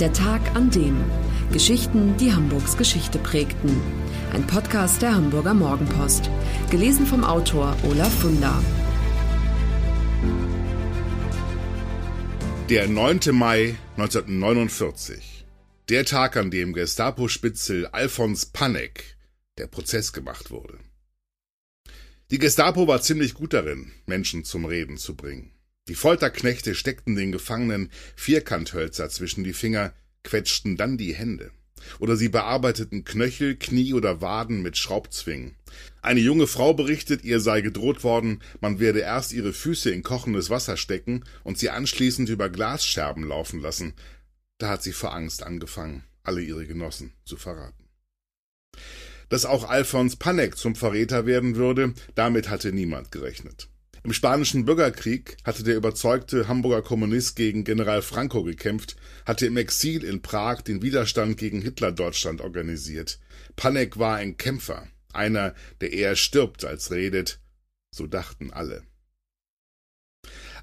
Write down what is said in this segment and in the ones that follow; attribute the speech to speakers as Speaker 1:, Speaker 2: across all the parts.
Speaker 1: Der Tag an dem. Geschichten, die Hamburgs Geschichte prägten. Ein Podcast der Hamburger Morgenpost. Gelesen vom Autor Olaf Funder.
Speaker 2: Der 9. Mai 1949. Der Tag, an dem Gestapo-Spitzel Alfons Panek der Prozess gemacht wurde. Die Gestapo war ziemlich gut darin, Menschen zum Reden zu bringen. Die Folterknechte steckten den Gefangenen Vierkanthölzer zwischen die Finger, quetschten dann die Hände. Oder sie bearbeiteten Knöchel, Knie oder Waden mit Schraubzwingen. Eine junge Frau berichtet, ihr sei gedroht worden, man werde erst ihre Füße in kochendes Wasser stecken und sie anschließend über Glasscherben laufen lassen. Da hat sie vor Angst angefangen, alle ihre Genossen zu verraten. Dass auch Alfons Panek zum Verräter werden würde, damit hatte niemand gerechnet. Im Spanischen Bürgerkrieg hatte der überzeugte Hamburger Kommunist gegen General Franco gekämpft, hatte im Exil in Prag den Widerstand gegen Hitler-Deutschland organisiert. Panek war ein Kämpfer, einer, der eher stirbt als redet, so dachten alle.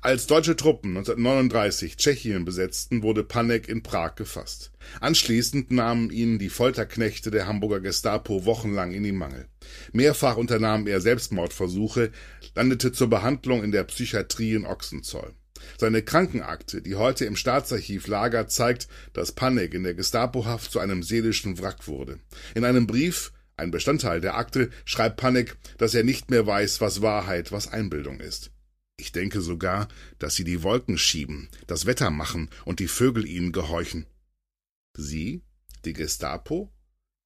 Speaker 2: Als deutsche Truppen 1939 Tschechien besetzten, wurde Panek in Prag gefasst. Anschließend nahmen ihn die Folterknechte der Hamburger Gestapo wochenlang in die Mangel. Mehrfach unternahm er Selbstmordversuche, landete zur Behandlung in der Psychiatrie in Ochsenzoll. Seine Krankenakte, die heute im Staatsarchiv lagert, zeigt, dass Panek in der Gestapohaft zu einem seelischen Wrack wurde. In einem Brief, ein Bestandteil der Akte, schreibt Panek, dass er nicht mehr weiß, was Wahrheit, was Einbildung ist. Ich denke sogar, dass sie die Wolken schieben, das Wetter machen und die Vögel ihnen gehorchen. Sie? Die Gestapo?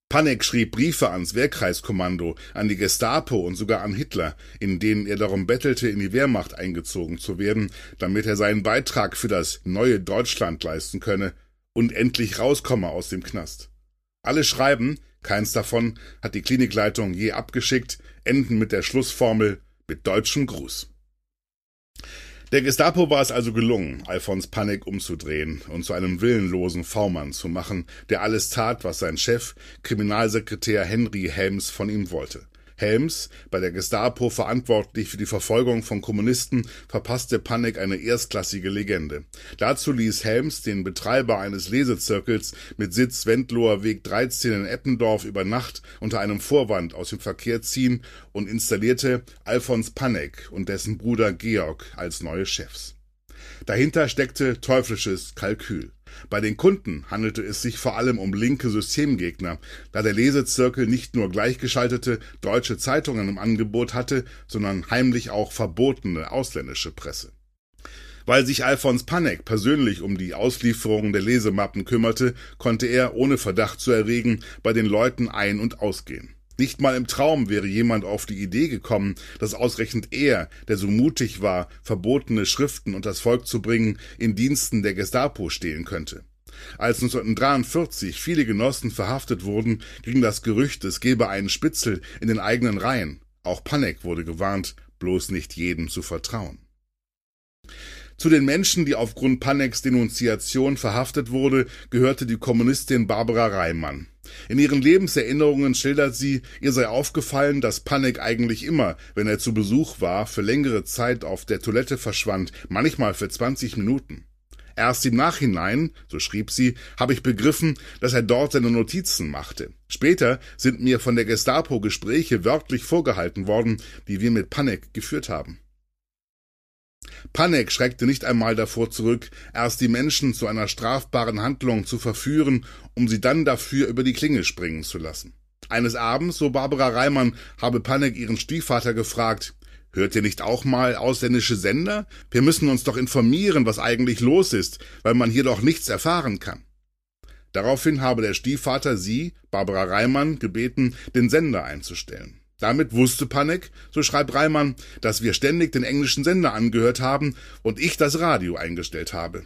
Speaker 2: Panek schrieb Briefe ans Wehrkreiskommando, an die Gestapo und sogar an Hitler, in denen er darum bettelte, in die Wehrmacht eingezogen zu werden, damit er seinen Beitrag für das neue Deutschland leisten könne und endlich rauskomme aus dem Knast. Alle Schreiben, keins davon hat die Klinikleitung je abgeschickt, enden mit der Schlussformel mit deutschem Gruß. Der Gestapo war es also gelungen, Alfons Panik umzudrehen und zu einem willenlosen V-Mann zu machen, der alles tat, was sein Chef, Kriminalsekretär Henry Helms von ihm wollte. Helms, bei der Gestapo verantwortlich für die Verfolgung von Kommunisten, verpasste Panik eine erstklassige Legende. Dazu ließ Helms den Betreiber eines Lesezirkels mit Sitz Wendloher Weg 13 in Eppendorf über Nacht unter einem Vorwand aus dem Verkehr ziehen und installierte Alfons Panek und dessen Bruder Georg als neue Chefs. Dahinter steckte teuflisches Kalkül. Bei den Kunden handelte es sich vor allem um linke Systemgegner, da der Lesezirkel nicht nur gleichgeschaltete deutsche Zeitungen im Angebot hatte, sondern heimlich auch verbotene ausländische Presse. Weil sich Alfons Panek persönlich um die Auslieferung der Lesemappen kümmerte, konnte er, ohne Verdacht zu erregen, bei den Leuten ein- und ausgehen. Nicht mal im Traum wäre jemand auf die Idee gekommen, dass ausgerechnet er, der so mutig war, verbotene Schriften und das Volk zu bringen, in Diensten der Gestapo stehen könnte. Als 1943 viele Genossen verhaftet wurden, ging das Gerücht, es gebe einen Spitzel in den eigenen Reihen. Auch Panek wurde gewarnt, bloß nicht jedem zu vertrauen. Zu den Menschen, die aufgrund Paneks Denunziation verhaftet wurde, gehörte die Kommunistin Barbara Reimann. In ihren Lebenserinnerungen schildert sie, ihr sei aufgefallen, dass Panek eigentlich immer, wenn er zu Besuch war, für längere Zeit auf der Toilette verschwand, manchmal für 20 Minuten. Erst im Nachhinein, so schrieb sie, habe ich begriffen, dass er dort seine Notizen machte. Später sind mir von der Gestapo Gespräche wörtlich vorgehalten worden, die wir mit Panek geführt haben. Panek schreckte nicht einmal davor zurück, erst die Menschen zu einer strafbaren Handlung zu verführen, um sie dann dafür über die Klinge springen zu lassen. Eines Abends, so Barbara Reimann, habe Panek ihren Stiefvater gefragt, Hört ihr nicht auch mal ausländische Sender? Wir müssen uns doch informieren, was eigentlich los ist, weil man hier doch nichts erfahren kann. Daraufhin habe der Stiefvater sie, Barbara Reimann, gebeten, den Sender einzustellen. Damit wusste Panek, so schreibt Reimann, dass wir ständig den englischen Sender angehört haben und ich das Radio eingestellt habe.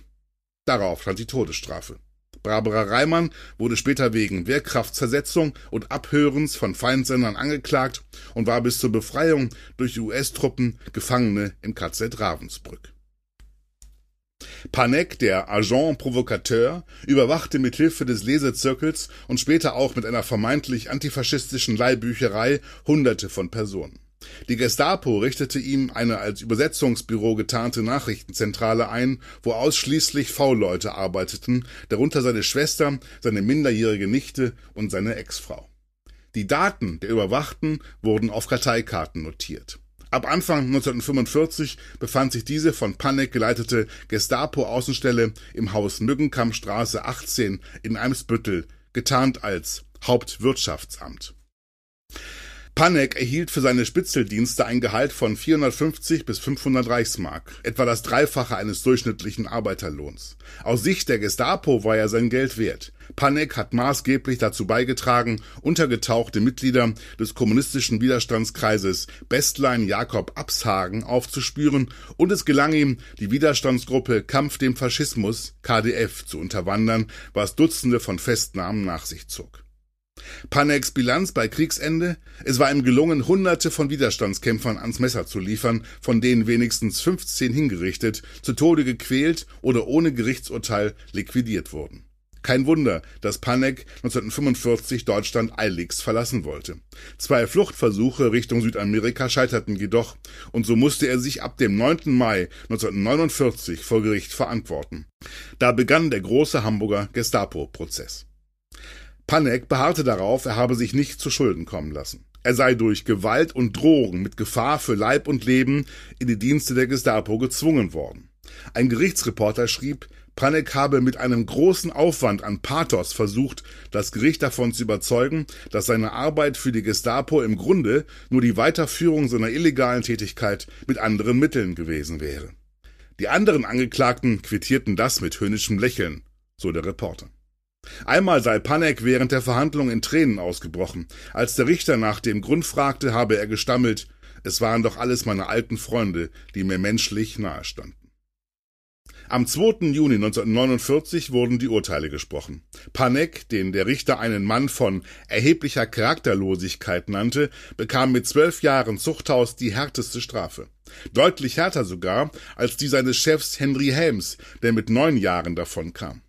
Speaker 2: Darauf stand die Todesstrafe. Barbara Reimann wurde später wegen Wehrkraftzersetzung und Abhörens von Feindsendern angeklagt und war bis zur Befreiung durch US-Truppen Gefangene im KZ Ravensbrück. Panek, der Agent Provocateur, überwachte mit Hilfe des Lesezirkels und später auch mit einer vermeintlich antifaschistischen Leihbücherei Hunderte von Personen. Die Gestapo richtete ihm eine als Übersetzungsbüro getarnte Nachrichtenzentrale ein, wo ausschließlich V-Leute arbeiteten, darunter seine Schwester, seine minderjährige Nichte und seine Ex-Frau. Die Daten der Überwachten wurden auf Karteikarten notiert. Ab Anfang 1945 befand sich diese von Panek geleitete Gestapo-Außenstelle im Haus Müggenkammstraße 18 in Eimsbüttel, getarnt als Hauptwirtschaftsamt. Panek erhielt für seine Spitzeldienste ein Gehalt von 450 bis 500 Reichsmark, etwa das Dreifache eines durchschnittlichen Arbeiterlohns. Aus Sicht der Gestapo war er sein Geld wert. Panek hat maßgeblich dazu beigetragen, untergetauchte Mitglieder des kommunistischen Widerstandskreises Bestlein Jakob Abshagen aufzuspüren und es gelang ihm, die Widerstandsgruppe Kampf dem Faschismus KDF zu unterwandern, was Dutzende von Festnahmen nach sich zog. Paneks Bilanz bei Kriegsende? Es war ihm gelungen, hunderte von Widerstandskämpfern ans Messer zu liefern, von denen wenigstens 15 hingerichtet, zu Tode gequält oder ohne Gerichtsurteil liquidiert wurden. Kein Wunder, dass Panek 1945 Deutschland eiligst verlassen wollte. Zwei Fluchtversuche Richtung Südamerika scheiterten jedoch, und so musste er sich ab dem 9. Mai 1949 vor Gericht verantworten. Da begann der große Hamburger Gestapo-Prozess. Panek beharrte darauf, er habe sich nicht zu Schulden kommen lassen. Er sei durch Gewalt und Drohung mit Gefahr für Leib und Leben in die Dienste der Gestapo gezwungen worden. Ein Gerichtsreporter schrieb, Panek habe mit einem großen Aufwand an Pathos versucht, das Gericht davon zu überzeugen, dass seine Arbeit für die Gestapo im Grunde nur die Weiterführung seiner illegalen Tätigkeit mit anderen Mitteln gewesen wäre. Die anderen Angeklagten quittierten das mit höhnischem Lächeln, so der Reporter. Einmal sei Panek während der Verhandlung in Tränen ausgebrochen. Als der Richter nach dem Grund fragte, habe er gestammelt, es waren doch alles meine alten Freunde, die mir menschlich nahestanden. Am 2. Juni 1949 wurden die Urteile gesprochen. Panek, den der Richter einen Mann von erheblicher Charakterlosigkeit nannte, bekam mit zwölf Jahren Zuchthaus die härteste Strafe. Deutlich härter sogar als die seines Chefs Henry Helms, der mit neun Jahren davon kam.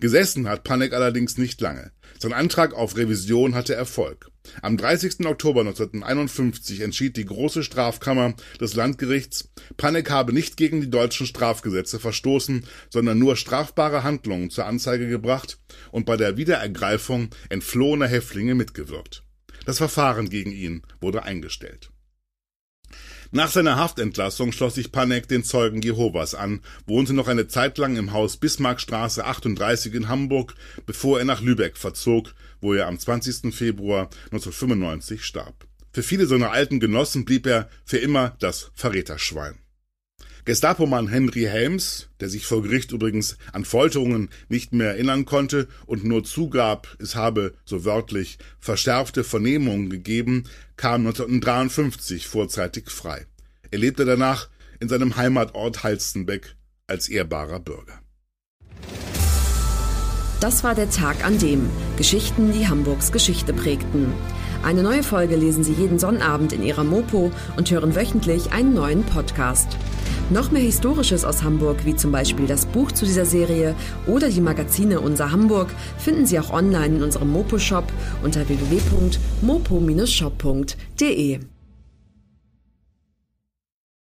Speaker 2: Gesessen hat Panek allerdings nicht lange. Sein Antrag auf Revision hatte Erfolg. Am 30. Oktober 1951 entschied die Große Strafkammer des Landgerichts, Panek habe nicht gegen die deutschen Strafgesetze verstoßen, sondern nur strafbare Handlungen zur Anzeige gebracht und bei der Wiederergreifung entflohener Häftlinge mitgewirkt. Das Verfahren gegen ihn wurde eingestellt. Nach seiner Haftentlassung schloss sich Panek den Zeugen Jehovas an, wohnte noch eine Zeit lang im Haus Bismarckstraße 38 in Hamburg, bevor er nach Lübeck verzog, wo er am 20. Februar 1995 starb. Für viele seiner alten Genossen blieb er für immer das Verräterschwein. Gestapomann Henry Helms, der sich vor Gericht übrigens an Folterungen nicht mehr erinnern konnte und nur zugab, es habe, so wörtlich, verschärfte Vernehmungen gegeben, kam 1953 vorzeitig frei. Er lebte danach in seinem Heimatort Halstenbeck als ehrbarer Bürger.
Speaker 1: Das war der Tag an dem Geschichten, die Hamburgs Geschichte prägten. Eine neue Folge lesen Sie jeden Sonnabend in Ihrer Mopo und hören wöchentlich einen neuen Podcast. Noch mehr Historisches aus Hamburg, wie zum Beispiel das Buch zu dieser Serie oder die Magazine Unser Hamburg, finden Sie auch online in unserem Mopo-Shop unter www.mopo-shop.de.